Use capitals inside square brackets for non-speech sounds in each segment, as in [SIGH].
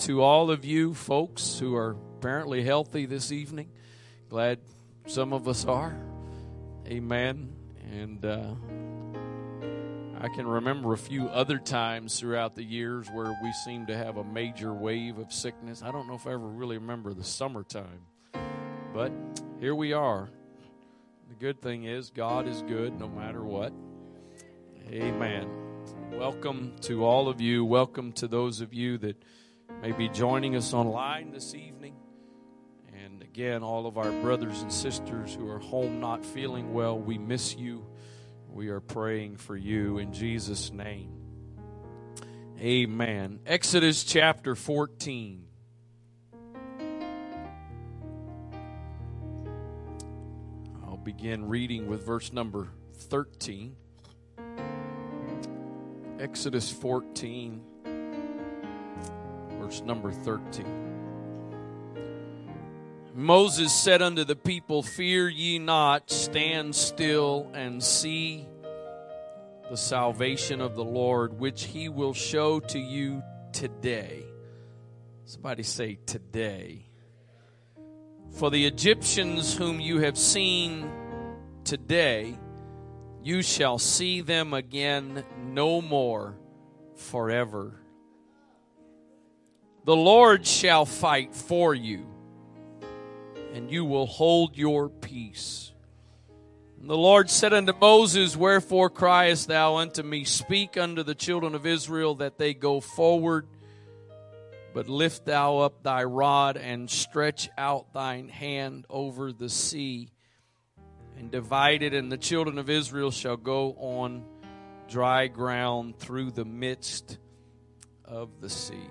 to all of you folks who are apparently healthy this evening. Glad some of us are. Amen. And uh, I can remember a few other times throughout the years where we seem to have a major wave of sickness. I don't know if I ever really remember the summertime, but here we are. The good thing is, God is good no matter what. Amen. Welcome to all of you. Welcome to those of you that may be joining us online this evening. And again, all of our brothers and sisters who are home not feeling well, we miss you. We are praying for you in Jesus' name. Amen. Exodus chapter 14. I'll begin reading with verse number 13. Exodus 14 verse number 13. Moses said unto the people, Fear ye not, stand still and see the salvation of the Lord, which he will show to you today. Somebody say, Today. For the Egyptians whom you have seen today, you shall see them again no more forever. The Lord shall fight for you, and you will hold your peace. And the Lord said unto Moses, Wherefore criest thou unto me? Speak unto the children of Israel that they go forward, but lift thou up thy rod and stretch out thine hand over the sea, and divide it, and the children of Israel shall go on dry ground through the midst of the sea.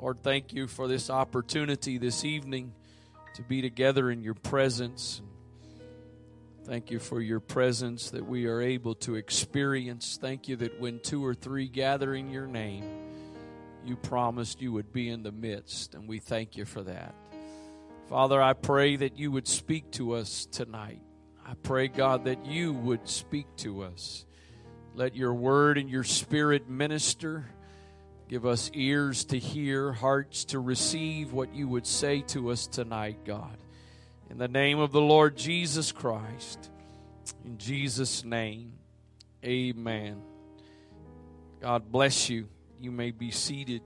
Lord, thank you for this opportunity this evening to be together in your presence. Thank you for your presence that we are able to experience. Thank you that when two or three gather in your name, you promised you would be in the midst, and we thank you for that. Father, I pray that you would speak to us tonight. I pray, God, that you would speak to us. Let your word and your spirit minister. Give us ears to hear, hearts to receive what you would say to us tonight, God. In the name of the Lord Jesus Christ. In Jesus' name, amen. God bless you. You may be seated.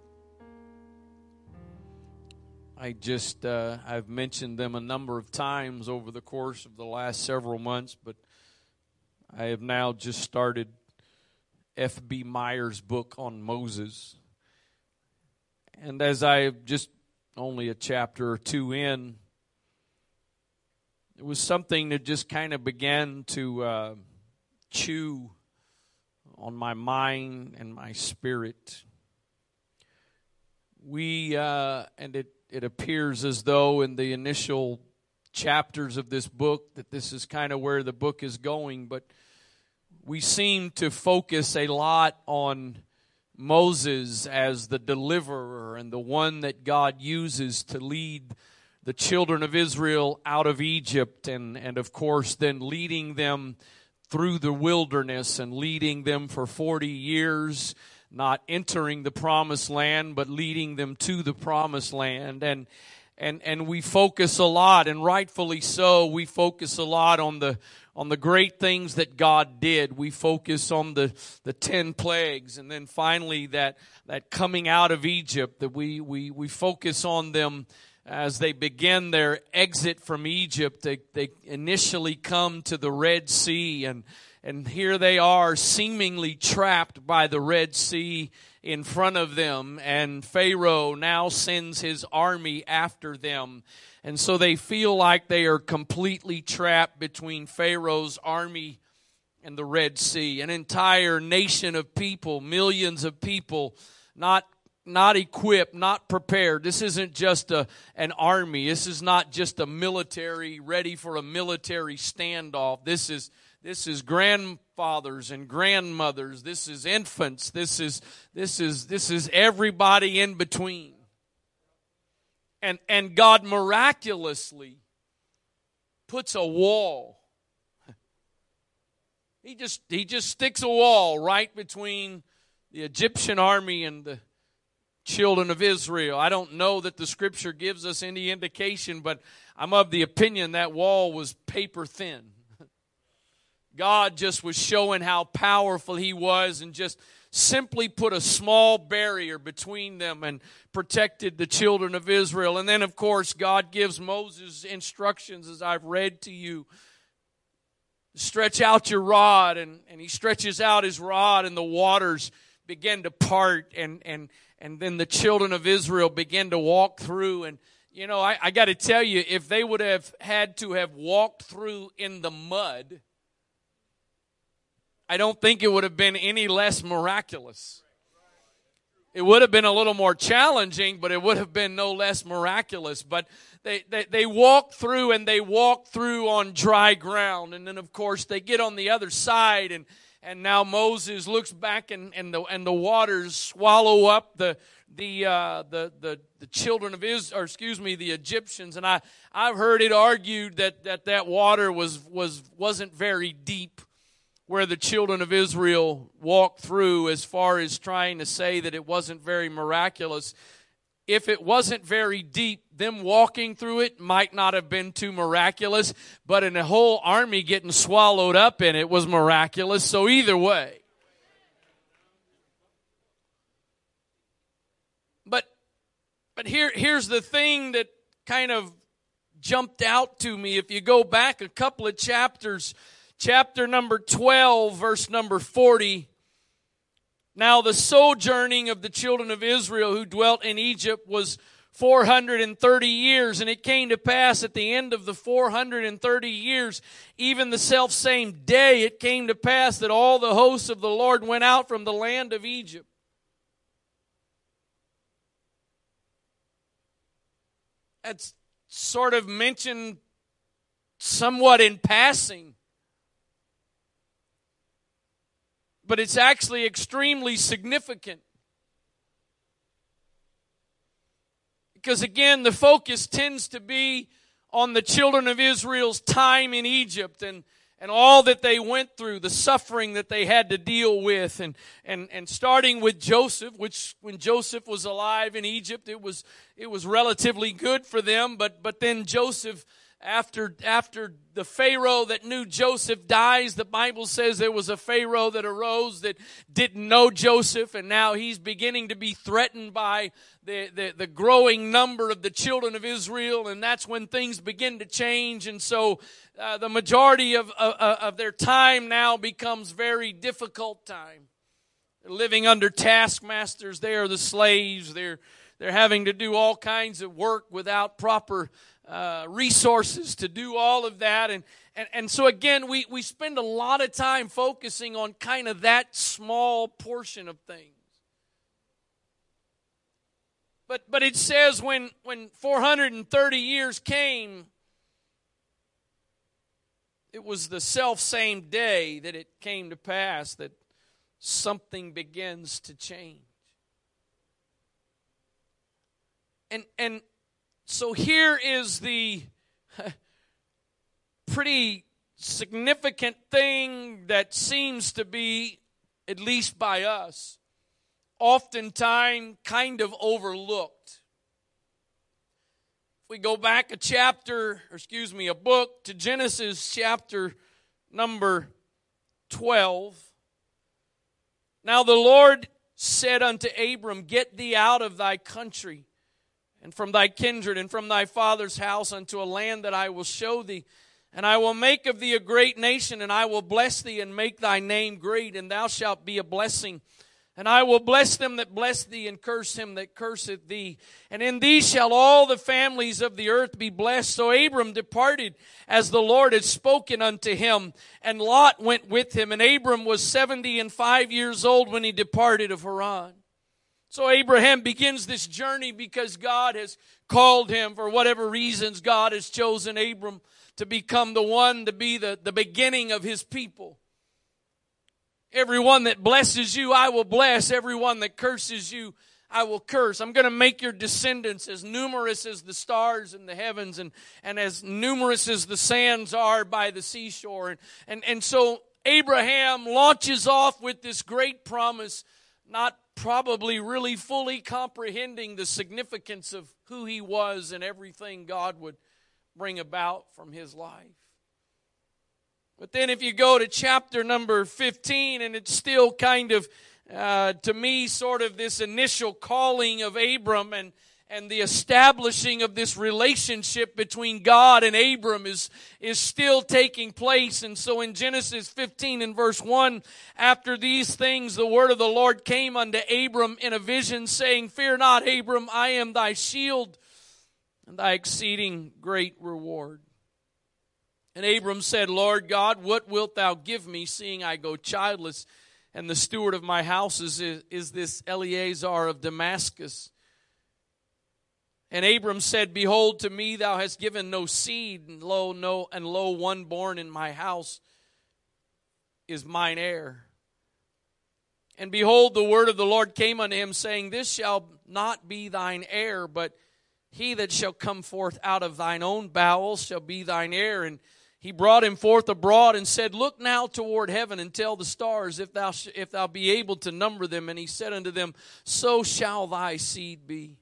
I just, uh, I've mentioned them a number of times over the course of the last several months, but I have now just started F.B. Meyer's book on Moses. And as I just only a chapter or two in, it was something that just kind of began to uh, chew on my mind and my spirit. We, uh, and it, it appears as though in the initial chapters of this book that this is kind of where the book is going, but we seem to focus a lot on Moses as the deliverer and the one that God uses to lead the children of Israel out of Egypt and, and of course then leading them through the wilderness and leading them for 40 years, not entering the promised land, but leading them to the promised land. And, and, and we focus a lot, and rightfully so, we focus a lot on the, on the great things that God did. We focus on the, the ten plagues and then finally that, that coming out of Egypt that we, we, we focus on them as they begin their exit from Egypt. They, they initially come to the Red Sea and, and here they are seemingly trapped by the Red Sea in front of them and Pharaoh now sends his army after them and so they feel like they are completely trapped between Pharaoh's army and the Red Sea. An entire nation of people, millions of people, not not equipped, not prepared. This isn't just a, an army. This is not just a military ready for a military standoff. This is this is grandfathers and grandmothers. This is infants. This is this is this is everybody in between and, and God miraculously puts a wall. He just, he just sticks a wall right between the Egyptian army and the children of Israel. I don't know that the scripture gives us any indication, but I'm of the opinion that wall was paper thin. God just was showing how powerful He was and just simply put a small barrier between them and protected the children of Israel. And then, of course, God gives Moses instructions, as I've read to you. Stretch out your rod, and, and he stretches out his rod, and the waters begin to part, and, and, and then the children of Israel begin to walk through. And, you know, I, I got to tell you, if they would have had to have walked through in the mud, I don't think it would have been any less miraculous. It would have been a little more challenging, but it would have been no less miraculous. But they, they, they walk through and they walk through on dry ground. And then, of course, they get on the other side. And, and now Moses looks back and, and, the, and the waters swallow up the, the, uh, the, the, the children of Israel, or excuse me, the Egyptians. And I, I've heard it argued that that, that water was, was, wasn't very deep where the children of Israel walked through as far as trying to say that it wasn't very miraculous. If it wasn't very deep, them walking through it might not have been too miraculous, but in a whole army getting swallowed up in it was miraculous. So either way. But but here here's the thing that kind of jumped out to me. If you go back a couple of chapters, chapter number 12, verse number 40. Now, the sojourning of the children of Israel who dwelt in Egypt was 430 years, and it came to pass at the end of the 430 years, even the self same day, it came to pass that all the hosts of the Lord went out from the land of Egypt. That's sort of mentioned somewhat in passing. But it's actually extremely significant. Because again, the focus tends to be on the children of Israel's time in Egypt and, and all that they went through, the suffering that they had to deal with, and, and, and starting with Joseph, which when Joseph was alive in Egypt, it was, it was relatively good for them, but, but then Joseph after after the pharaoh that knew joseph dies the bible says there was a pharaoh that arose that didn't know joseph and now he's beginning to be threatened by the, the, the growing number of the children of israel and that's when things begin to change and so uh, the majority of, of, of their time now becomes very difficult time. They're living under taskmasters they are the slaves they're they're having to do all kinds of work without proper uh, resources to do all of that. And, and, and so, again, we, we spend a lot of time focusing on kind of that small portion of things. But, but it says when, when 430 years came, it was the self same day that it came to pass that something begins to change. And, and so here is the [LAUGHS] pretty significant thing that seems to be, at least by us, oftentimes kind of overlooked. If we go back a chapter, or excuse me, a book to Genesis chapter number 12. Now the Lord said unto Abram, Get thee out of thy country and from thy kindred and from thy father's house unto a land that I will show thee. And I will make of thee a great nation, and I will bless thee and make thy name great, and thou shalt be a blessing. And I will bless them that bless thee, and curse him that curseth thee. And in thee shall all the families of the earth be blessed. So Abram departed as the Lord had spoken unto him, and Lot went with him. And Abram was seventy and five years old when he departed of Haran. So Abraham begins this journey because God has called him for whatever reasons. God has chosen Abram to become the one to be the, the beginning of his people. Everyone that blesses you, I will bless. Everyone that curses you, I will curse. I'm going to make your descendants as numerous as the stars in the heavens and, and as numerous as the sands are by the seashore. And, and, and so Abraham launches off with this great promise not probably really fully comprehending the significance of who he was and everything God would bring about from his life. But then, if you go to chapter number 15, and it's still kind of, uh, to me, sort of this initial calling of Abram and and the establishing of this relationship between God and Abram is, is still taking place. And so in Genesis 15 and verse 1, after these things, the word of the Lord came unto Abram in a vision, saying, Fear not, Abram, I am thy shield and thy exceeding great reward. And Abram said, Lord God, what wilt thou give me, seeing I go childless? And the steward of my house is, is this Eliezer of Damascus. And Abram said, Behold, to me thou hast given no seed, and lo, no, and lo, one born in my house is mine heir. And behold, the word of the Lord came unto him, saying, This shall not be thine heir, but he that shall come forth out of thine own bowels shall be thine heir. And he brought him forth abroad and said, Look now toward heaven and tell the stars if thou, sh- if thou be able to number them. And he said unto them, So shall thy seed be.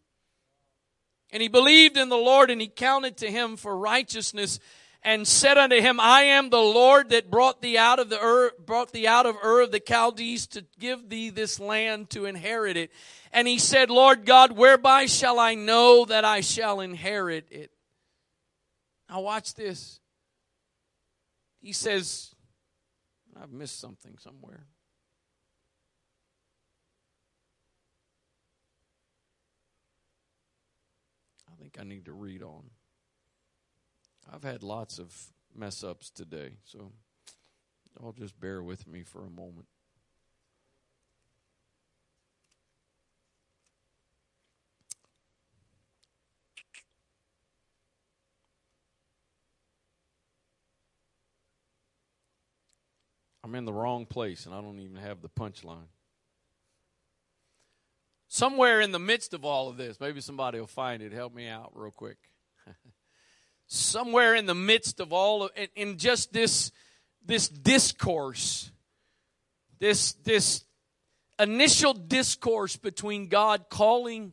And he believed in the Lord, and he counted to him for righteousness, and said unto him, I am the Lord that brought thee out of the Ur, brought thee out of Ur of the Chaldees to give thee this land to inherit it. And he said, Lord God, whereby shall I know that I shall inherit it? Now watch this. He says, I've missed something somewhere. Think I need to read on. I've had lots of mess ups today, so I'll just bear with me for a moment. I'm in the wrong place and I don't even have the punchline somewhere in the midst of all of this, maybe somebody will find it. Help me out real quick. [LAUGHS] somewhere in the midst of all of, in, in just this this discourse, this this initial discourse between God calling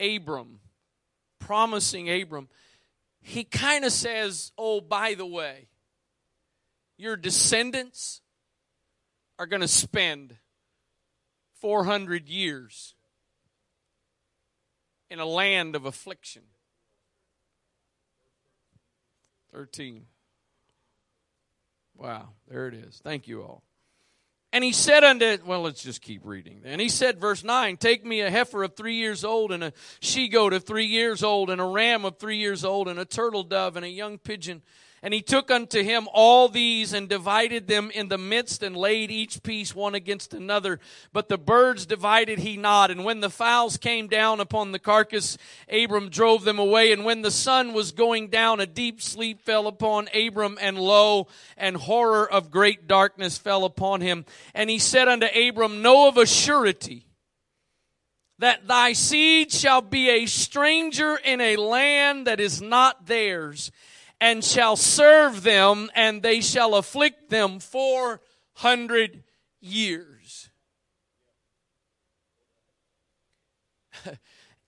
Abram, promising Abram, he kind of says, "Oh, by the way, your descendants are going to spend 400 years in a land of affliction. 13. Wow, there it is. Thank you all. And he said unto, well, let's just keep reading. And he said, verse 9, Take me a heifer of three years old, and a she goat of three years old, and a ram of three years old, and a turtle dove, and a young pigeon and he took unto him all these and divided them in the midst and laid each piece one against another. But the birds divided he not. And when the fowls came down upon the carcass, Abram drove them away. And when the sun was going down, a deep sleep fell upon Abram, and lo, and horror of great darkness fell upon him. And he said unto Abram, Know of a surety that thy seed shall be a stranger in a land that is not theirs and shall serve them, and they shall afflict them four hundred years. [LAUGHS]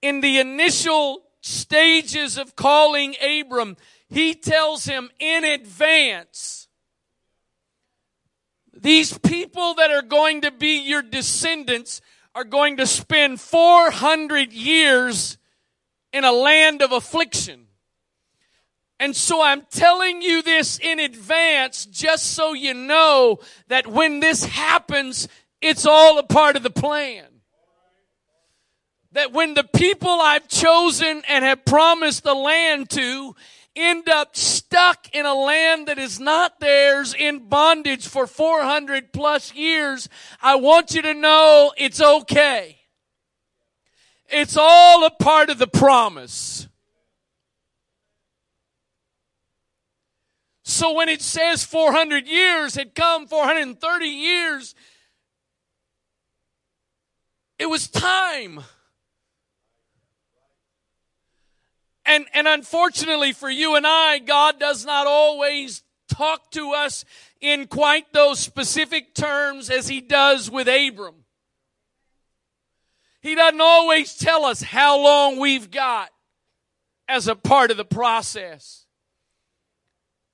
In the initial stages of calling Abram, he tells him in advance these people that are going to be your descendants are going to spend 400 years in a land of affliction. And so I'm telling you this in advance just so you know that when this happens, it's all a part of the plan. That when the people I've chosen and have promised the land to end up stuck in a land that is not theirs in bondage for 400 plus years, I want you to know it's okay. It's all a part of the promise. So when it says 400 years had come, 430 years, it was time. And, and unfortunately for you and I, God does not always talk to us in quite those specific terms as he does with Abram. He doesn't always tell us how long we've got as a part of the process.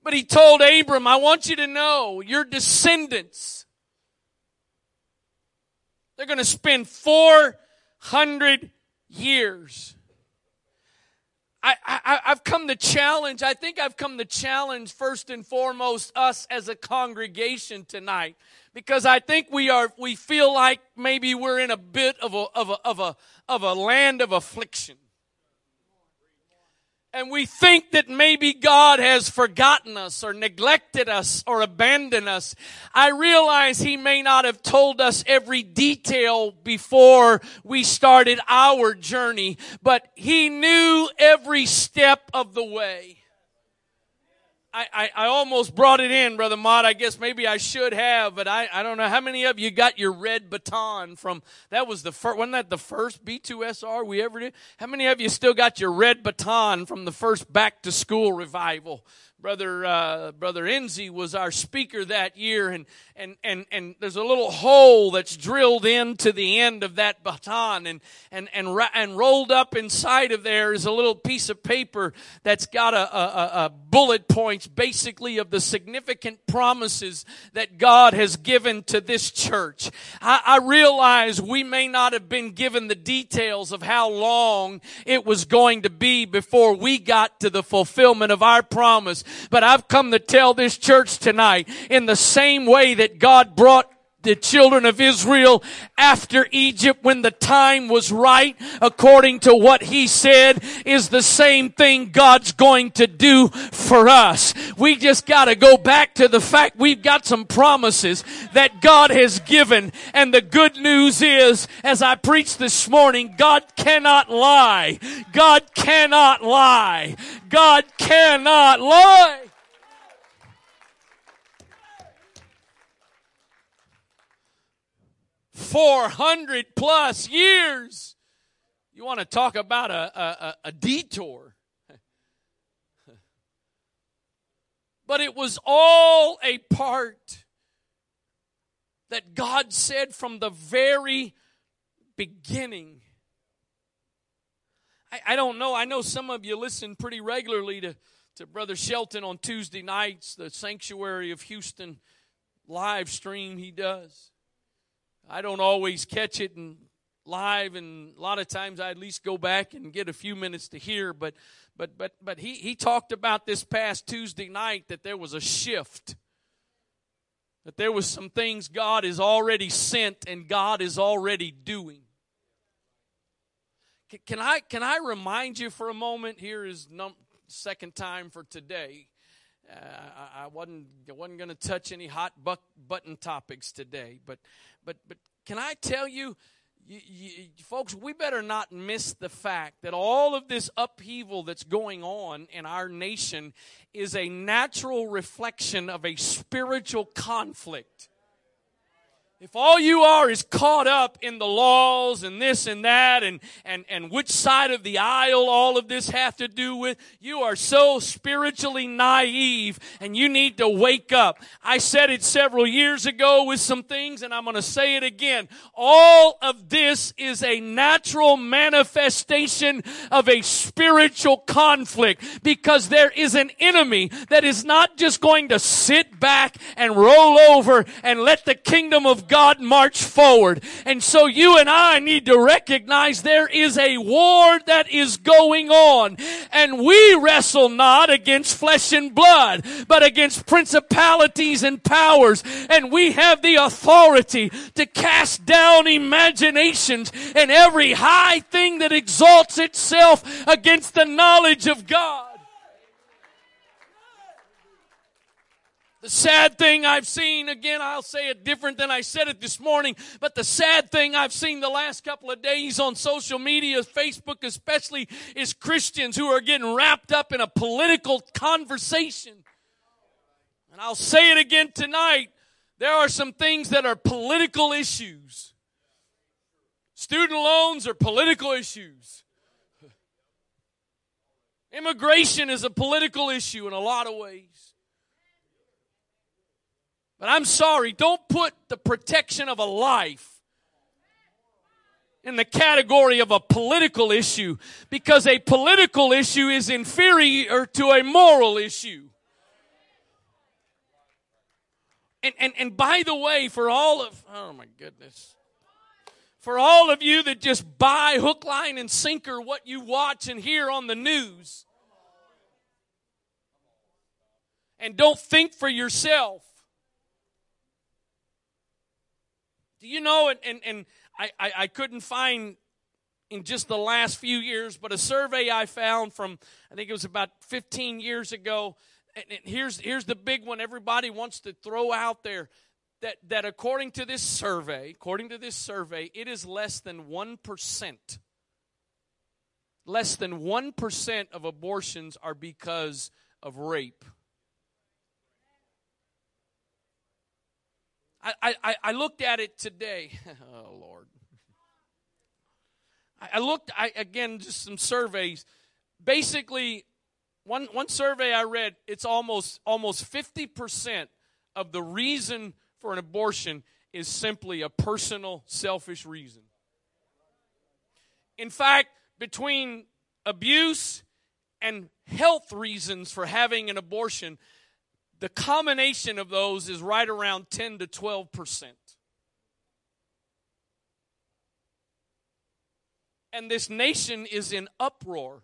But he told Abram, I want you to know your descendants, they're going to spend 400 years. I, I, I've come to challenge, I think I've come to challenge first and foremost us as a congregation tonight because I think we are we feel like maybe we're in a bit of a of a of a of a land of affliction. And we think that maybe God has forgotten us or neglected us or abandoned us. I realize He may not have told us every detail before we started our journey, but He knew every step of the way. I, I, I, almost brought it in, Brother Mott. I guess maybe I should have, but I, I don't know. How many of you got your red baton from, that was the first, wasn't that the first B2SR we ever did? How many of you still got your red baton from the first back to school revival? Brother uh, Brother Enzi was our speaker that year, and and and and there's a little hole that's drilled into the end of that baton, and and and and rolled up inside of there is a little piece of paper that's got a, a, a bullet points, basically of the significant promises that God has given to this church. I, I realize we may not have been given the details of how long it was going to be before we got to the fulfillment of our promise. But I've come to tell this church tonight in the same way that God brought the children of Israel after Egypt when the time was right, according to what he said, is the same thing God's going to do for us. We just gotta go back to the fact we've got some promises that God has given. And the good news is, as I preached this morning, God cannot lie. God cannot lie. God cannot lie. 400 plus years. You want to talk about a, a, a detour. [LAUGHS] but it was all a part that God said from the very beginning. I, I, don't know. I know some of you listen pretty regularly to, to Brother Shelton on Tuesday nights, the Sanctuary of Houston live stream he does. I don't always catch it and live and a lot of times I at least go back and get a few minutes to hear but but but but he he talked about this past Tuesday night that there was a shift that there was some things God is already sent and God is already doing. Can, can I can I remind you for a moment? Here is num- second time for today uh, I, I, wasn't I wasn't going to touch any hot buck, button topics today, but but but can I tell you, you, you, folks, we better not miss the fact that all of this upheaval that's going on in our nation is a natural reflection of a spiritual conflict. If all you are is caught up in the laws and this and that and, and, and which side of the aisle all of this have to do with, you are so spiritually naive and you need to wake up. I said it several years ago with some things and I'm going to say it again. All of this is a natural manifestation of a spiritual conflict because there is an enemy that is not just going to sit back and roll over and let the kingdom of God march forward. And so you and I need to recognize there is a war that is going on. And we wrestle not against flesh and blood, but against principalities and powers. And we have the authority to cast down imaginations and every high thing that exalts itself against the knowledge of God. The sad thing I've seen, again, I'll say it different than I said it this morning, but the sad thing I've seen the last couple of days on social media, Facebook especially, is Christians who are getting wrapped up in a political conversation. And I'll say it again tonight. There are some things that are political issues. Student loans are political issues. Immigration is a political issue in a lot of ways. But I'm sorry, don't put the protection of a life in the category of a political issue because a political issue is inferior to a moral issue. And, and, and by the way, for all of, oh my goodness, for all of you that just buy hook, line, and sinker what you watch and hear on the news and don't think for yourself. Do you know, and, and, and I, I, I couldn't find in just the last few years, but a survey I found from, I think it was about 15 years ago. And here's, here's the big one everybody wants to throw out there that, that according to this survey, according to this survey, it is less than 1%. Less than 1% of abortions are because of rape. I, I, I looked at it today. [LAUGHS] oh, Lord. I looked, I, again, just some surveys. Basically, one, one survey I read, it's almost, almost 50% of the reason for an abortion is simply a personal, selfish reason. In fact, between abuse and health reasons for having an abortion, the combination of those is right around 10 to 12 percent. And this nation is in uproar.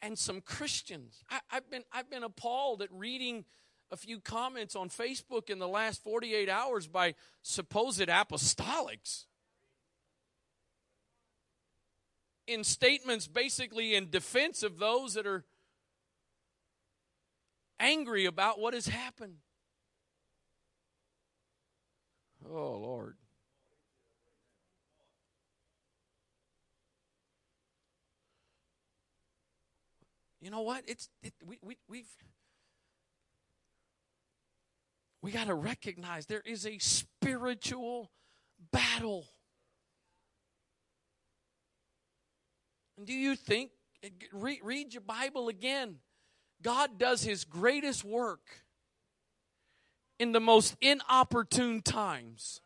And some Christians, I, have been I've been appalled at reading a few comments on Facebook in the last 48 hours by supposed apostolics in statements basically in defense of those that are angry about what has happened. Oh, Lord. You know what? It's it, we we we've we got to recognize there is a spiritual battle And do you think, read, read your Bible again, God does his greatest work in the most inopportune times.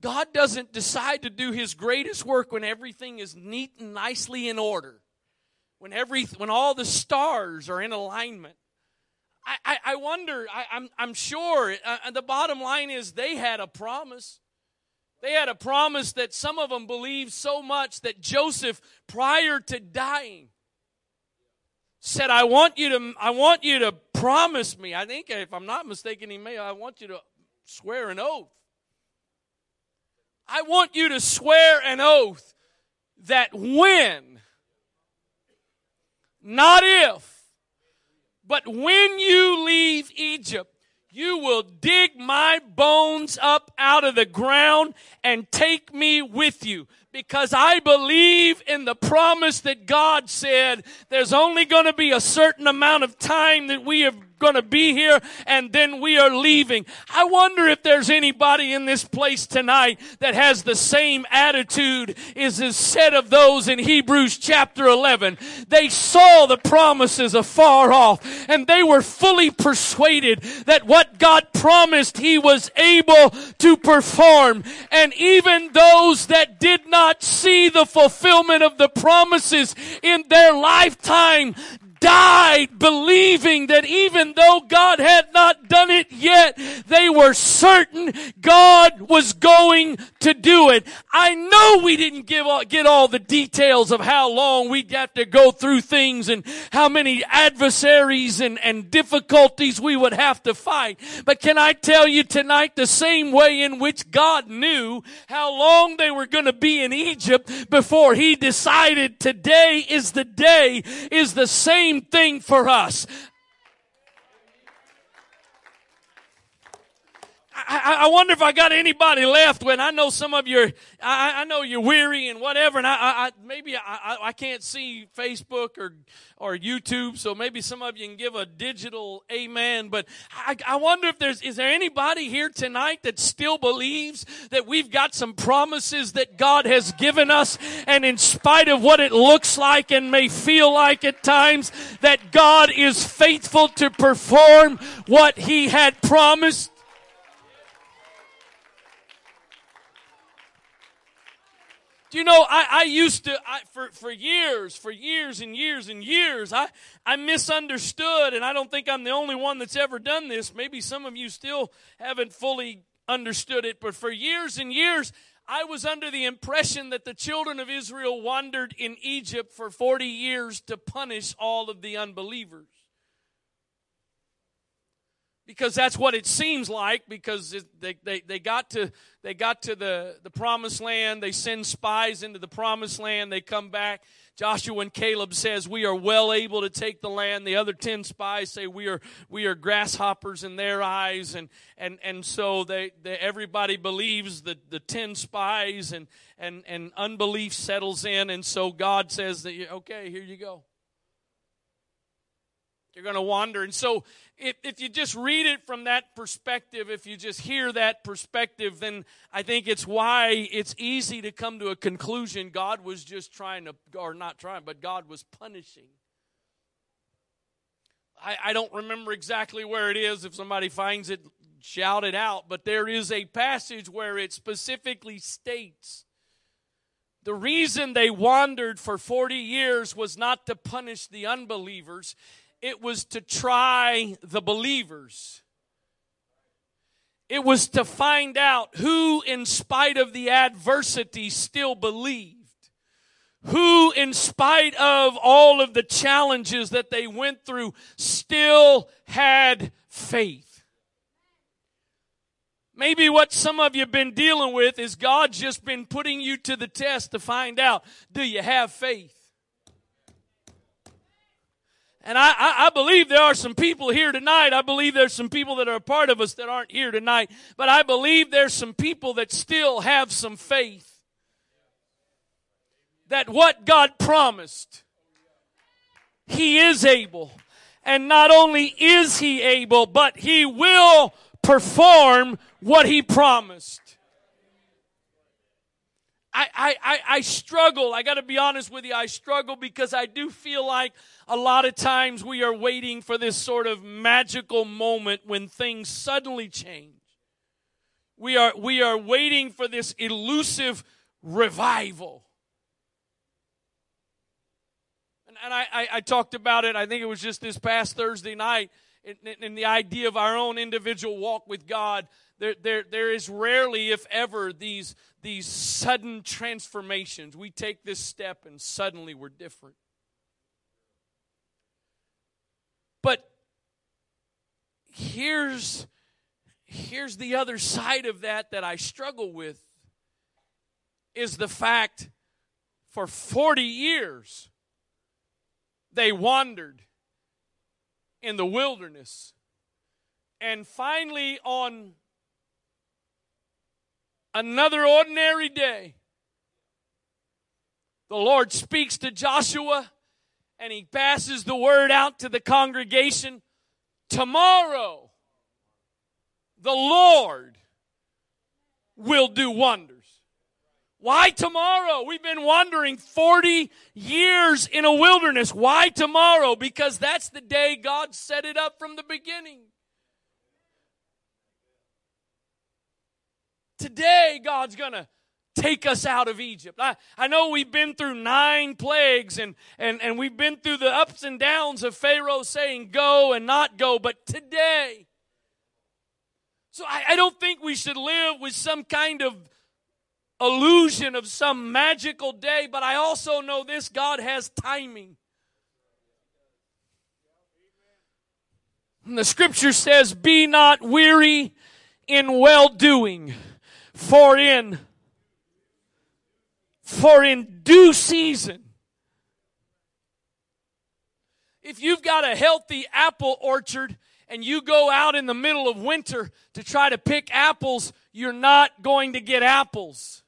God doesn't decide to do his greatest work when everything is neat and nicely in order. When every when all the stars are in alignment. I, I, I wonder, I, am I'm, I'm sure uh, the bottom line is they had a promise. They had a promise that some of them believed so much that Joseph, prior to dying, said, I want you to, I want you to promise me. I think if I'm not mistaken, he may, I want you to swear an oath. I want you to swear an oath that when, not if, but when you leave Egypt, you will dig my bones up out of the ground and take me with you. Because I believe in the promise that God said there's only going to be a certain amount of time that we have going to be here and then we are leaving. I wonder if there's anybody in this place tonight that has the same attitude as is said of those in Hebrews chapter 11. They saw the promises afar off and they were fully persuaded that what God promised he was able to perform. And even those that did not see the fulfillment of the promises in their lifetime died believing that even though God had not done it yet, they were certain God was going to do it. I know we didn't give all, get all the details of how long we'd have to go through things and how many adversaries and, and difficulties we would have to fight. But can I tell you tonight the same way in which God knew how long they were going to be in Egypt before he decided today is the day is the same same thing for us. I, I, wonder if I got anybody left when I know some of you, I, I know you're weary and whatever, and I, I maybe I, I can't see Facebook or, or YouTube, so maybe some of you can give a digital amen, but I, I wonder if there's, is there anybody here tonight that still believes that we've got some promises that God has given us, and in spite of what it looks like and may feel like at times, that God is faithful to perform what He had promised? Do you know, I, I used to, I, for, for years, for years and years and years, I, I misunderstood, and I don't think I'm the only one that's ever done this. Maybe some of you still haven't fully understood it, but for years and years, I was under the impression that the children of Israel wandered in Egypt for 40 years to punish all of the unbelievers because that's what it seems like because they, they, they got to they got to the, the promised land. They send spies into the promised land. They come back. Joshua and caleb says we are well able to take the land. The other 10 spies say we are we are grasshoppers in their eyes. And and and so they, they everybody believes the the 10 spies and and and unbelief settles in. And so god says that okay here you go you're going to wander. And so, if, if you just read it from that perspective, if you just hear that perspective, then I think it's why it's easy to come to a conclusion God was just trying to, or not trying, but God was punishing. I, I don't remember exactly where it is. If somebody finds it, shout it out. But there is a passage where it specifically states the reason they wandered for 40 years was not to punish the unbelievers, it was to try the believers. It was to find out who, in spite of the adversity, still believed. Who, in spite of all of the challenges that they went through, still had faith. Maybe what some of you have been dealing with is God just been putting you to the test to find out do you have faith? And I, I, I, believe there are some people here tonight. I believe there's some people that are a part of us that aren't here tonight. But I believe there's some people that still have some faith. That what God promised, He is able. And not only is He able, but He will perform what He promised. I, I, I struggle. I got to be honest with you. I struggle because I do feel like a lot of times we are waiting for this sort of magical moment when things suddenly change. We are, we are waiting for this elusive revival. And, and I, I, I talked about it, I think it was just this past Thursday night, in, in the idea of our own individual walk with God there, there, there is rarely, if ever, these, these sudden transformations. We take this step and suddenly we're different. But here's, here's the other side of that that I struggle with is the fact for 40 years they wandered in the wilderness. And finally, on another ordinary day, the Lord speaks to Joshua and he passes the word out to the congregation. Tomorrow, the Lord will do wonders. Why tomorrow? We've been wandering 40 years in a wilderness. Why tomorrow? Because that's the day God set it up from the beginning. Today, God's going to take us out of Egypt. I, I know we've been through nine plagues and, and, and we've been through the ups and downs of Pharaoh saying go and not go, but today, so I, I don't think we should live with some kind of illusion of some magical day, but I also know this God has timing. And the scripture says, Be not weary in well doing. For in for in due season if you've got a healthy apple orchard and you go out in the middle of winter to try to pick apples, you're not going to get apples.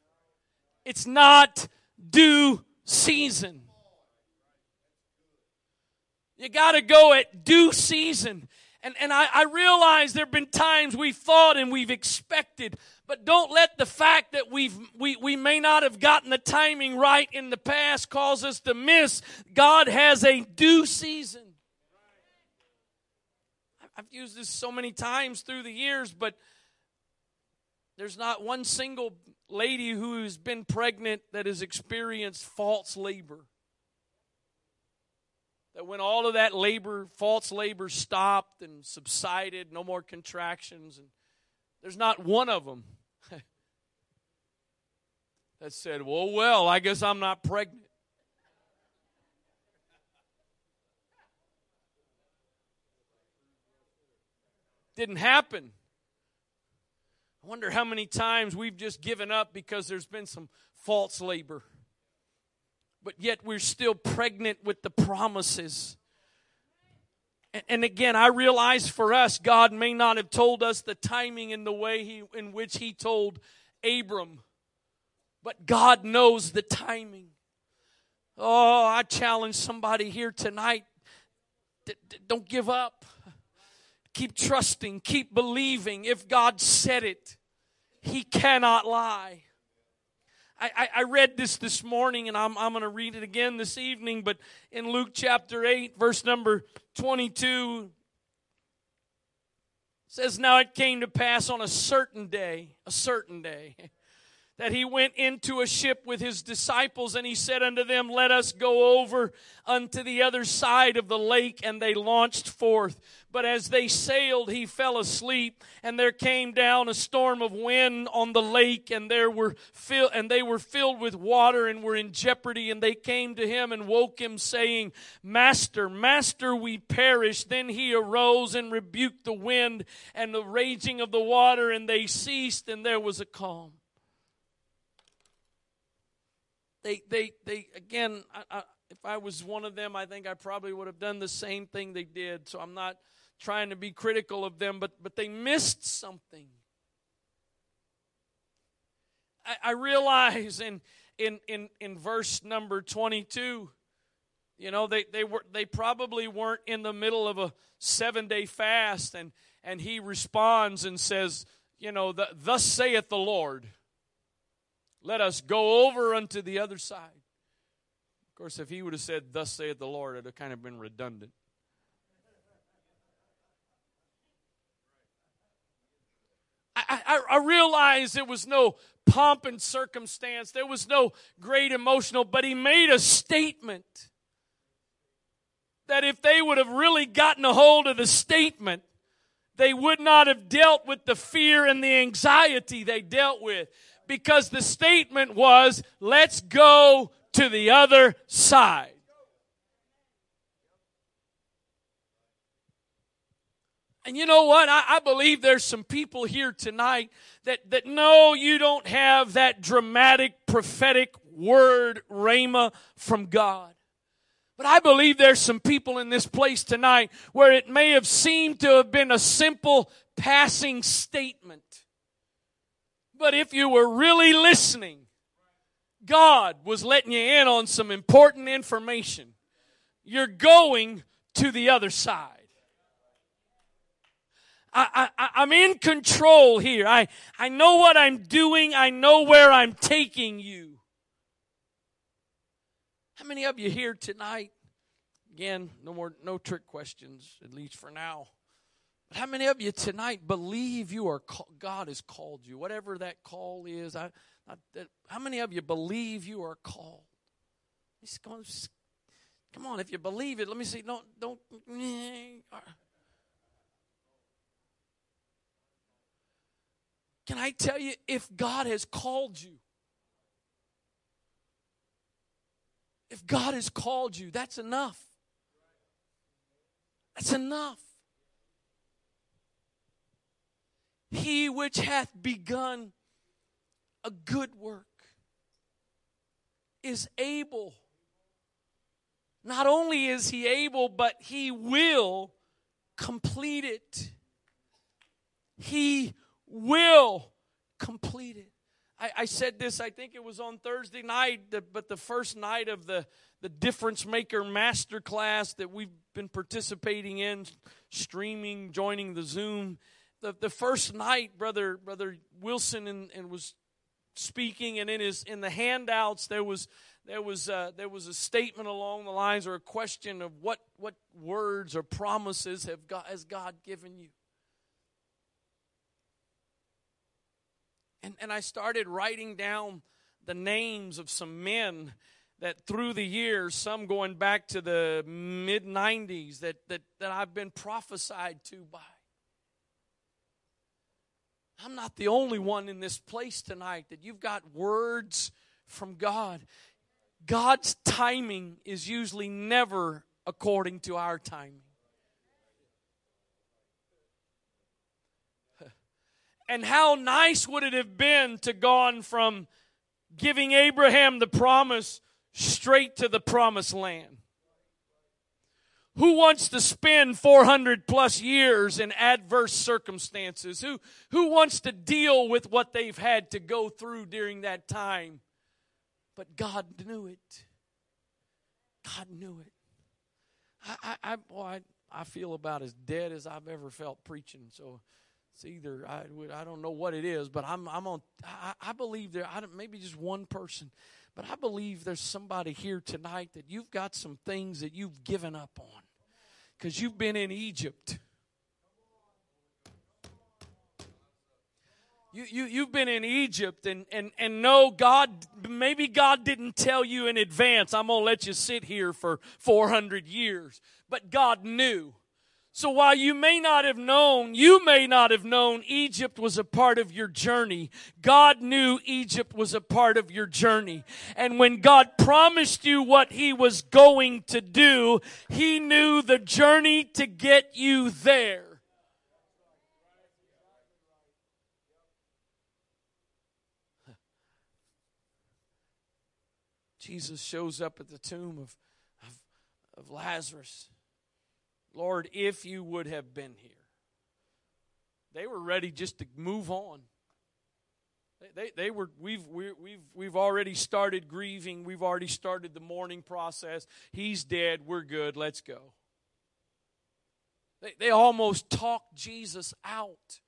It's not due season. You got to go at due season. And, and I, I realize there have been times we've thought and we've expected, but don't let the fact that we've, we, we may not have gotten the timing right in the past cause us to miss. God has a due season. I've used this so many times through the years, but there's not one single lady who's been pregnant that has experienced false labor. That when all of that labor, false labor stopped and subsided, no more contractions, and there's not one of them [LAUGHS] that said, Well, well, I guess I'm not pregnant. Didn't happen. I wonder how many times we've just given up because there's been some false labor. But yet we're still pregnant with the promises. And again, I realize for us, God may not have told us the timing in the way he, in which He told Abram, but God knows the timing. Oh, I challenge somebody here tonight. Don't give up. Keep trusting, keep believing. If God said it, He cannot lie. I, I, read this this morning and I'm, I'm going to read it again this evening, but in Luke chapter 8, verse number 22, says, Now it came to pass on a certain day, a certain day. That he went into a ship with his disciples and he said unto them, Let us go over unto the other side of the lake. And they launched forth. But as they sailed, he fell asleep, and there came down a storm of wind on the lake, and there were and they were filled with water and were in jeopardy. And they came to him and woke him, saying, Master, Master, we perish. Then he arose and rebuked the wind and the raging of the water, and they ceased, and there was a calm they, they, they again, I, I, if I was one of them, I think I probably would have done the same thing they did. So I'm not trying to be critical of them, but, but they missed something. I, I realize in, in, in, in verse number 22, you know, they, they, were, they probably weren't in the middle of a seven day fast, and, and he responds and says, You know, the, thus saith the Lord. Let us go over unto the other side. Of course, if he would have said, Thus saith the Lord, it would have kind of been redundant. I, I, I realize there was no pomp and circumstance, there was no great emotional, but he made a statement that if they would have really gotten a hold of the statement, they would not have dealt with the fear and the anxiety they dealt with because the statement was, let's go to the other side. And you know what? I, I, believe there's some people here tonight that, that know you don't have that dramatic prophetic word, rhema, from God. But I believe there's some people in this place tonight where it may have seemed to have been a simple passing statement. But if you were really listening, God was letting you in on some important information. You're going to the other side. I, I, I'm in control here. I, I know what I'm doing. I know where I'm taking you. How many of you here tonight? Again, no more, no trick questions, at least for now. How many of you tonight believe you are God has called you, whatever that call is? I, how many of you believe you are called? Come on, if you believe it, let me see. Don't don't. Can I tell you, if God has called you, if God has called you, that's enough. That's enough. He which hath begun a good work is able. Not only is he able, but he will complete it. He will complete it. I, I, said this, I think it was on Thursday night, but the first night of the, the Difference Maker Master Class that we've been participating in, streaming, joining the Zoom. The, the first night, Brother, Brother Wilson and, and was speaking, and in, his, in the handouts, there was there was a, there was a statement along the lines or a question of what what words or promises have God, has God given you? And and I started writing down the names of some men that through the years some going back to the mid 90s that that that I've been prophesied to by I'm not the only one in this place tonight that you've got words from God. God's timing is usually never according to our timing. [LAUGHS] And how nice would it have been to gone from giving Abraham the promise straight to the promised land? Who wants to spend 400 plus years in adverse circumstances? Who, who wants to deal with what they've had to go through during that time? But God knew it. God knew it. I, I, I, boy, I, I feel about as dead as I've ever felt preaching. So it's either I, I don't know what it is, but I'm I'm on. I, I believe there. I maybe just one person, but I believe there's somebody here tonight that you've got some things that you've given up on because you've been in Egypt. You, you, you've been in Egypt and, and, and no, God, maybe God didn't tell you in advance, I'm going to let you sit here for 400 years. But God knew. So while you may not have known, you may not have known Egypt was a part of your journey. God knew Egypt was a part of your journey. And when God promised you what He was going to do, He knew the journey to get you there. Jesus shows up at the tomb of, of, of Lazarus. Lord, if you would have been here. They were ready just to move on. They, they, were we've we've we've already started grieving. We've already started the mourning process. He's dead. We're good. Let's go. They, they almost talked Jesus out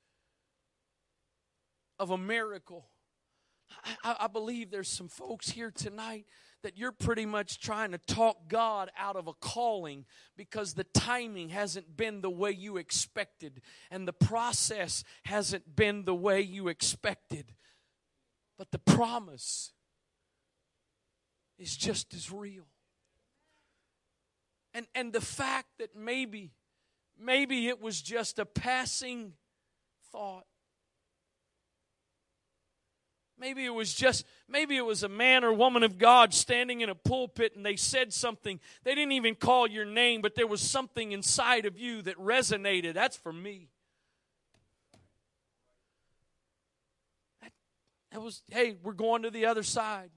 of a miracle. I, I believe there's some folks here tonight that you're pretty much trying to talk God out of a calling because the timing hasn't been the way you expected and the process hasn't been the way you expected. But the promise is just as real. And, and the fact that maybe, maybe it was just a passing thought Maybe it was just, maybe it was a man or woman of God standing in a pulpit and they said something. They didn't even call your name, but there was something inside of you that resonated. That's for me. That, that was, hey, we're going to the other side.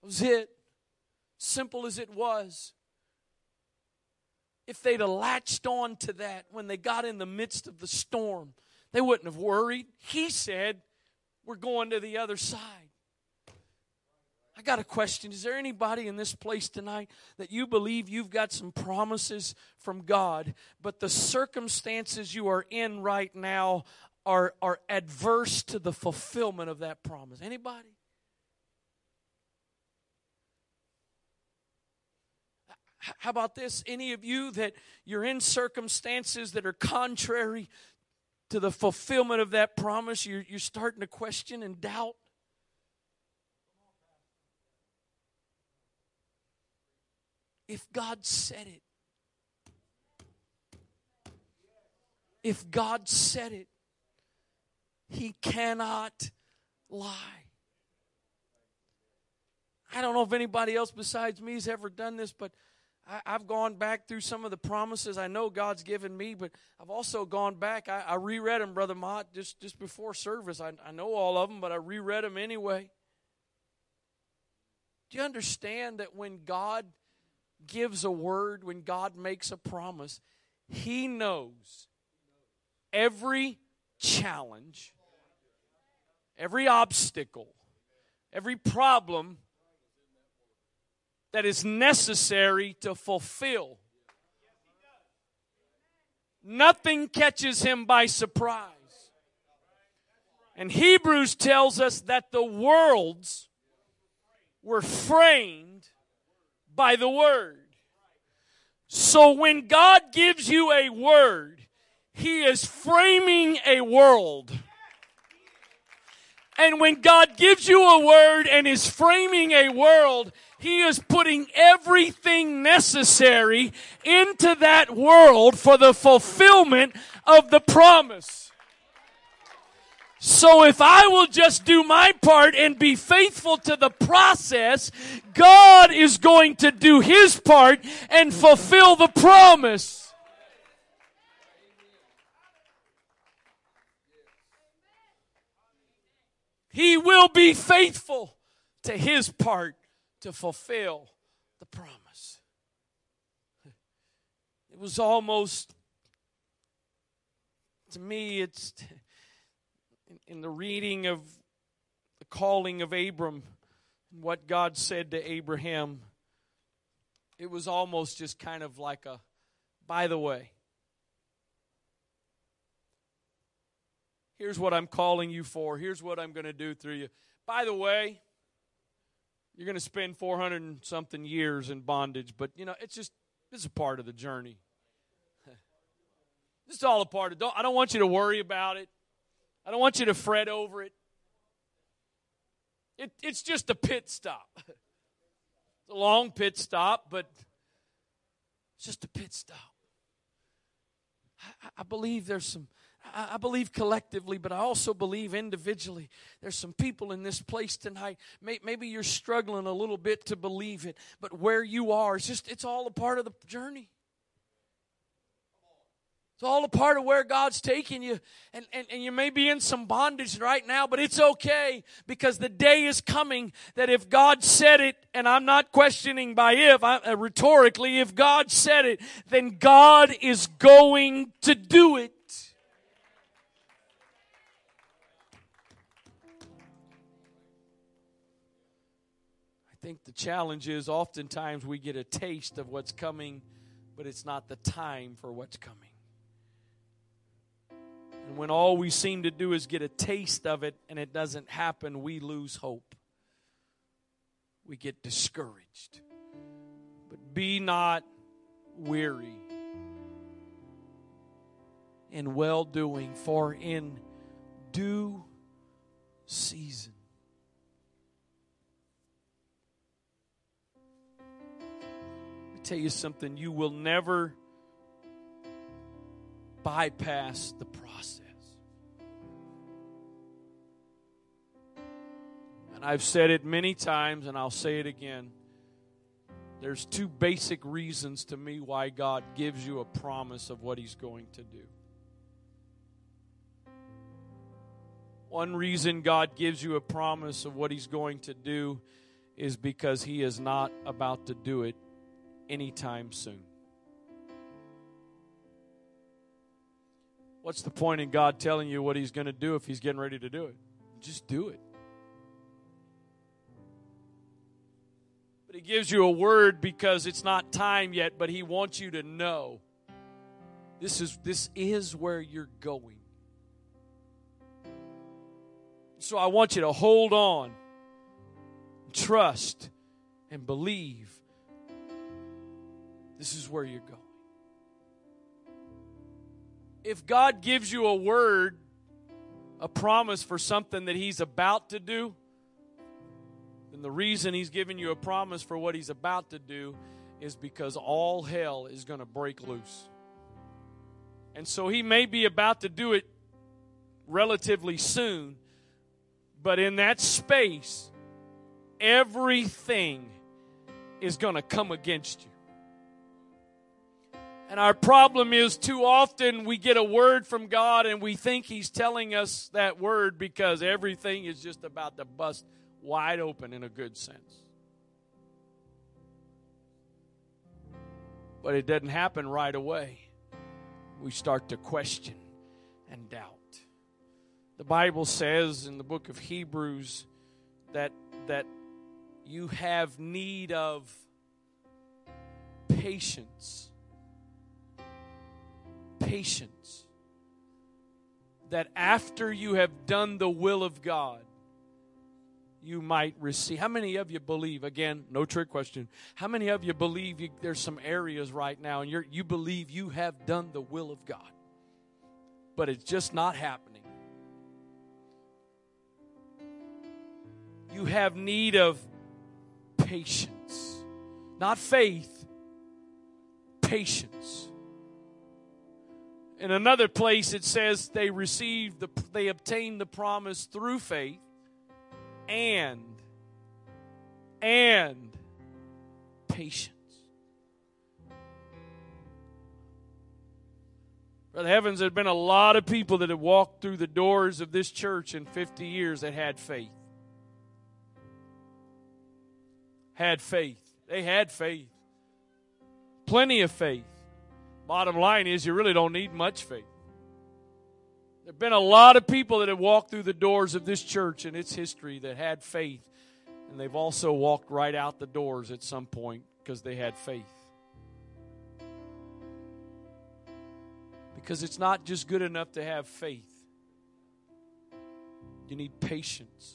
That was it. Simple as it was. If they'd have latched on to that when they got in the midst of the storm, they wouldn't have worried. He said, we're going to the other side. I got a question. Is there anybody in this place tonight that you believe you've got some promises from God, but the circumstances you are in right now are, are adverse to the fulfillment of that promise? Anybody? How about this? Any of you that you're in circumstances that are contrary to the fulfillment of that promise, you're, you're starting to question and doubt. If God said it, if God said it, He cannot lie. I don't know if anybody else besides me has ever done this, but I, have gone back through some of the promises I know God's given me, but I've also gone back. I, I reread them, Brother Mott, just, just before service. I, I know all of them, but I reread them anyway. Do you understand that when God gives a word, when God makes a promise, He knows every challenge, every obstacle, every problem that is necessary to fulfill. Nothing catches him by surprise. And Hebrews tells us that the worlds were framed by the Word. So when God gives you a word, He is framing a world. And when God gives you a word and is framing a world, He is putting everything necessary into that world for the fulfillment of the promise. So if I will just do my part and be faithful to the process, God is going to do His part and fulfill the promise. He will be faithful to His part to fulfill the promise. It was almost, to me, it's in the reading of the calling of Abram, and what God said to Abraham, it was almost just kind of like a, by the way, here's what I'm calling you for, here's what I'm going to do through you. By the way, you're going to spend 400 and something years in bondage, but you know, it's just, this is a part of the journey. [LAUGHS] This is all a part of it. I don't want you to worry about it. I don't want you to fret over it. it it's just a pit stop. [LAUGHS] It's a long pit stop, but it's just a pit stop. I, I believe there's some I believe collectively, but I also believe individually. There's some people in this place tonight. Maybe you're struggling a little bit to believe it, but where you are, it's just, it's all a part of the journey. It's all a part of where God's taking you. And, and, and you may be in some bondage right now, but it's okay because the day is coming that if God said it, and I'm not questioning by if, I, uh, rhetorically, if God said it, then God is going to do it. I think the challenge is oftentimes we get a taste of what's coming, but it's not the time for what's coming. And when all we seem to do is get a taste of it and it doesn't happen, we lose hope. We get discouraged. But be not weary in well doing, for in due season. Let me tell you something you will never bypass the process. And I've said it many times, and I'll say it again. There's two basic reasons to me why God gives you a promise of what He's going to do. One reason God gives you a promise of what He's going to do is because He is not about to do it anytime soon. What's the point in God telling you what He's going to do if He's getting ready to do it? Just do it. But He gives you a word because it's not time yet, but He wants you to know this is, this is where you're going. So I want you to hold on, trust, and believe this is where you're going if God gives you a word, a promise for something that He's about to do, then the reason He's giving you a promise for what He's about to do is because all hell is going to break loose. And so He may be about to do it relatively soon, but in that space, everything is going to come against you. And our problem is too often we get a word from God and we think He's telling us that word because everything is just about to bust wide open in a good sense. But it doesn't happen right away. we start to question and doubt. The Bible says in the book of Hebrews that that you have need of patience. Patience. That after you have done the will of God, you might receive. How many of you believe? Again, no trick question. How many of you believe you, there's some areas right now and you you believe you have done the will of God, but it's just not happening? You have need of patience, not faith, patience. In another place, it says they received the, they obtained the promise through faith and and patience. Brother Heavens, there had been a lot of people that had walked through the doors of this church in 50 years that had faith. Had faith. They had faith. Plenty of faith. Bottom line is, you really don't need much faith. There have been a lot of people that have walked through the doors of this church in its history that had faith, and they've also walked right out the doors at some point because they had faith. Because it's not just good enough to have faith, you need patience.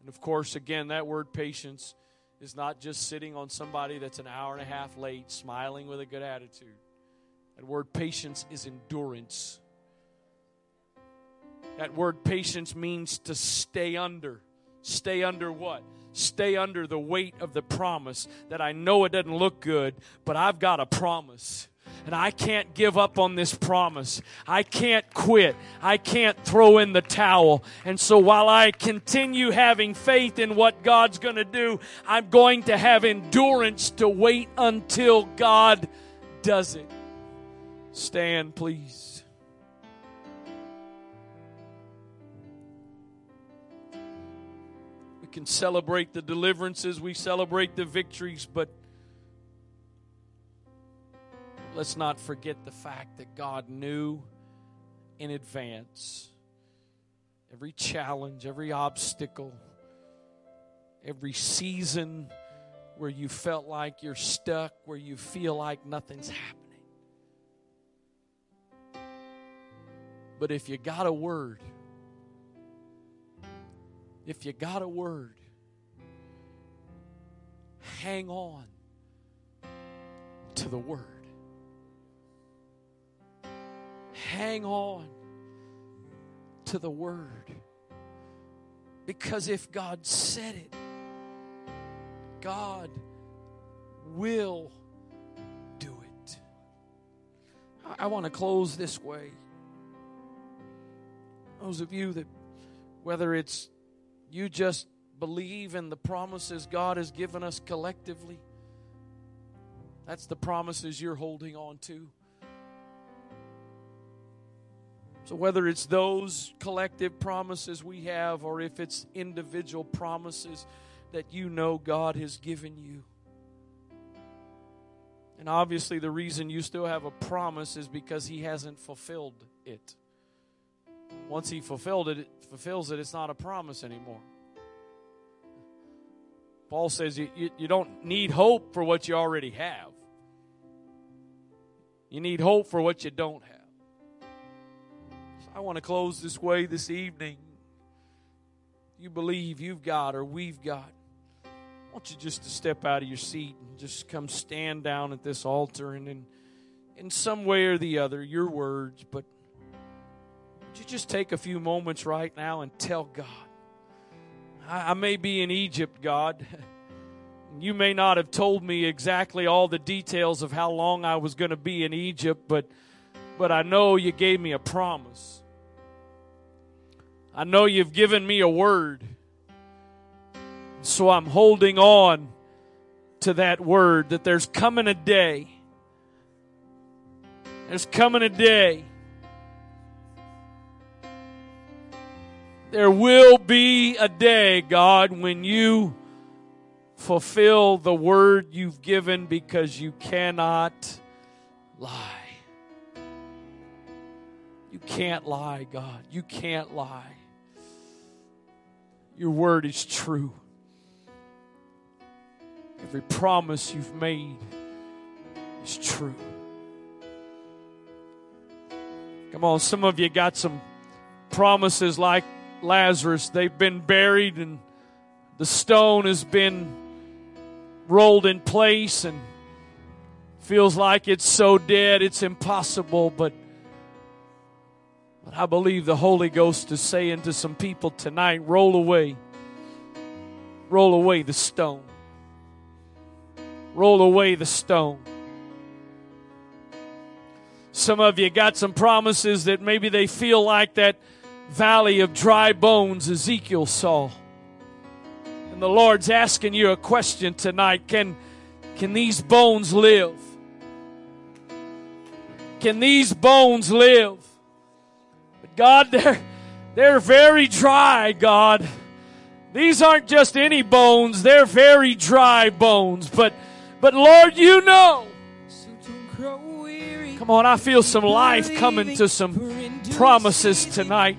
And of course, again, that word patience is not just sitting on somebody that's an hour and a half late, smiling with a good attitude. That word patience is endurance. That word patience means to stay under. Stay under what? Stay under the weight of the promise that I know it doesn't look good, but I've got a promise. And I can't give up on this promise. I can't quit. I can't throw in the towel. And so while I continue having faith in what God's going to do, I'm going to have endurance to wait until God does it. Stand, please. We can celebrate the deliverances, we celebrate the victories, but let's not forget the fact that God knew in advance every challenge, every obstacle, every season where you felt like you're stuck, where you feel like nothing's happening. But if you got a word, if you got a word, hang on to the word. Hang on to the word. Because if God said it, God will do it. I, want to close this way. Those of you that, whether it's you just believe in the promises God has given us collectively. That's the promises you're holding on to. So, whether it's those collective promises we have or if it's individual promises that you know God has given you. And obviously, the reason you still have a promise is because He hasn't fulfilled it. Once He fulfilled it, it fulfills it, it's not a promise anymore. Paul says you, you, you, don't need hope for what you already have. You need hope for what you don't have. I want to close this way this evening. You believe you've got or we've got. I want you just to step out of your seat and just come stand down at this altar and in, in some way or the other, your words, but would you just take a few moments right now and tell God, I, I may be in Egypt, God. [LAUGHS] You may not have told me exactly all the details of how long I was going to be in Egypt, but, but I know you gave me a promise. I know you've given me a word. So I'm holding on to that word that there's coming a day. There's coming a day There will be a day, God, when you fulfill the word you've given because you cannot lie. You can't lie, God. You can't lie. Your word is true. Every promise you've made is true. Come on, some of you got some promises like Lazarus. They've been buried and the stone has been rolled in place and feels like it's so dead it's impossible, but but I believe the Holy Ghost is saying to some people tonight, roll away. Roll away the stone. Roll away the stone. Some of you got some promises that maybe they feel like that valley of dry bones Ezekiel saw. And the Lord's asking you a question tonight. Can, can these bones live? Can these bones live? God, they're, they're very dry, God. These aren't just any bones, they're very dry bones. But, but Lord, you know. Come on, I feel some life coming to some promises tonight.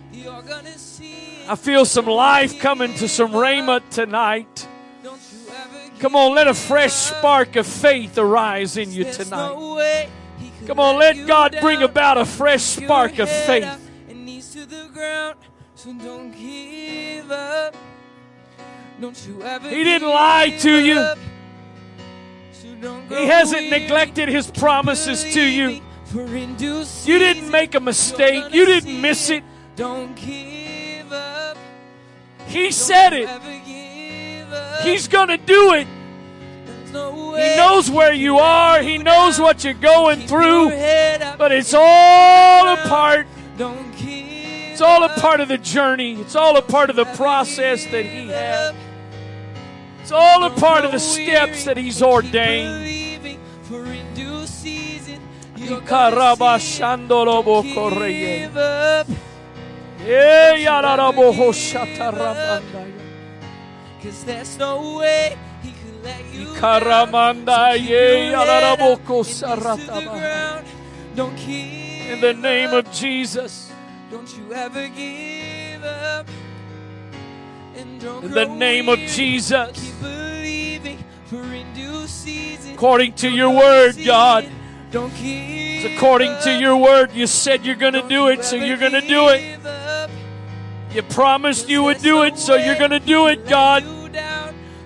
I feel some life coming to some rhema tonight. Come on, let a fresh spark of faith arise in you tonight. Come on, let God bring about a fresh spark of faith. He didn't lie to you. He hasn't neglected his promises to you. You didn't make a mistake. You didn't miss it. Don't give up. He said it. He's going to do it. He knows where you are. He knows what you're going through. But it's all a part. It's all a part of the journey. It's all a part of the process that He has. It's all a part of the steps that He's ordained. Cause there's no way he could let you In the name of Jesus. Don't you ever give up. In the name of Jesus. According to your word, God. It's according to your word. You said you're going to do it, so you're going to do it. You promised you would do it, so you're going to do it, God.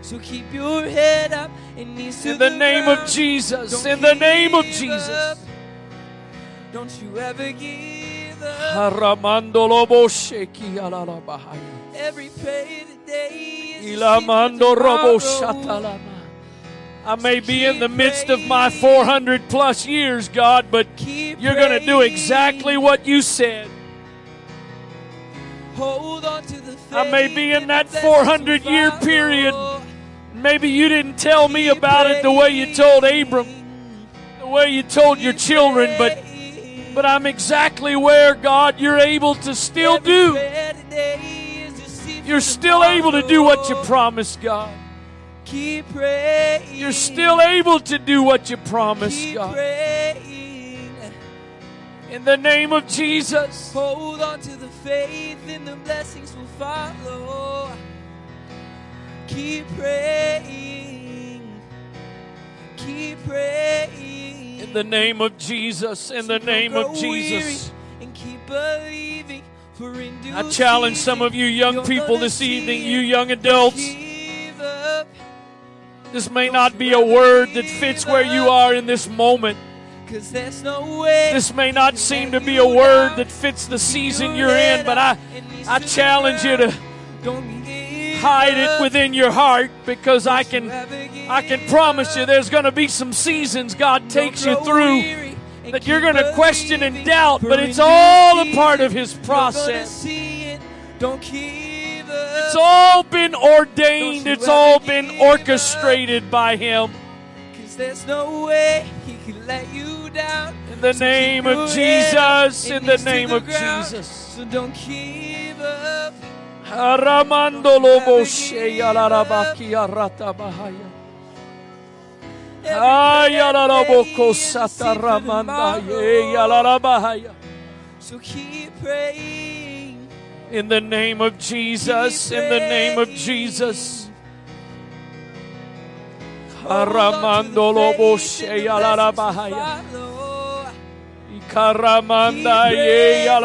So keep your head up in the name of Jesus. In the name of Jesus. Don't you ever give up. Every I may be in the midst of my 400 plus years, God, but you're going to do exactly what you said. Hold on to the I may be in that 400 year period. Maybe you didn't tell me about it the way you told Abram, the way you told your children, but but I'm exactly where God you're able to still do. You're still able to do what you promised, God. Keep praying. You're still able to do what you promised, God. In the name of Jesus. Hold on to the faith and the blessings will follow. Keep praying. Keep praying. In the name of Jesus. In the name of Jesus. And keep believing. I challenge some of you young people this evening, you young adults. This may not be a word that fits where you are in this moment. Cause there's no way this may not seem to be a word that fits the season you're in, but I, I challenge you to hide it within your heart because I can I can promise you there's going to be some seasons God takes you through that you're going to question and doubt, but it's all a part of His process. It's all been ordained, it's all been orchestrated by Him. There's no way He can let you down. In the name of Jesus, in the name of Jesus. So don't give up. Aramando lobo sheya larabaki arata bahaya. Ayalaraboko sataramanda ye yalarabahaya. So keep praying. In the name of Jesus, in the name of Jesus. Aramando lobo sheya la la bahaya. Ikaramanda ye ya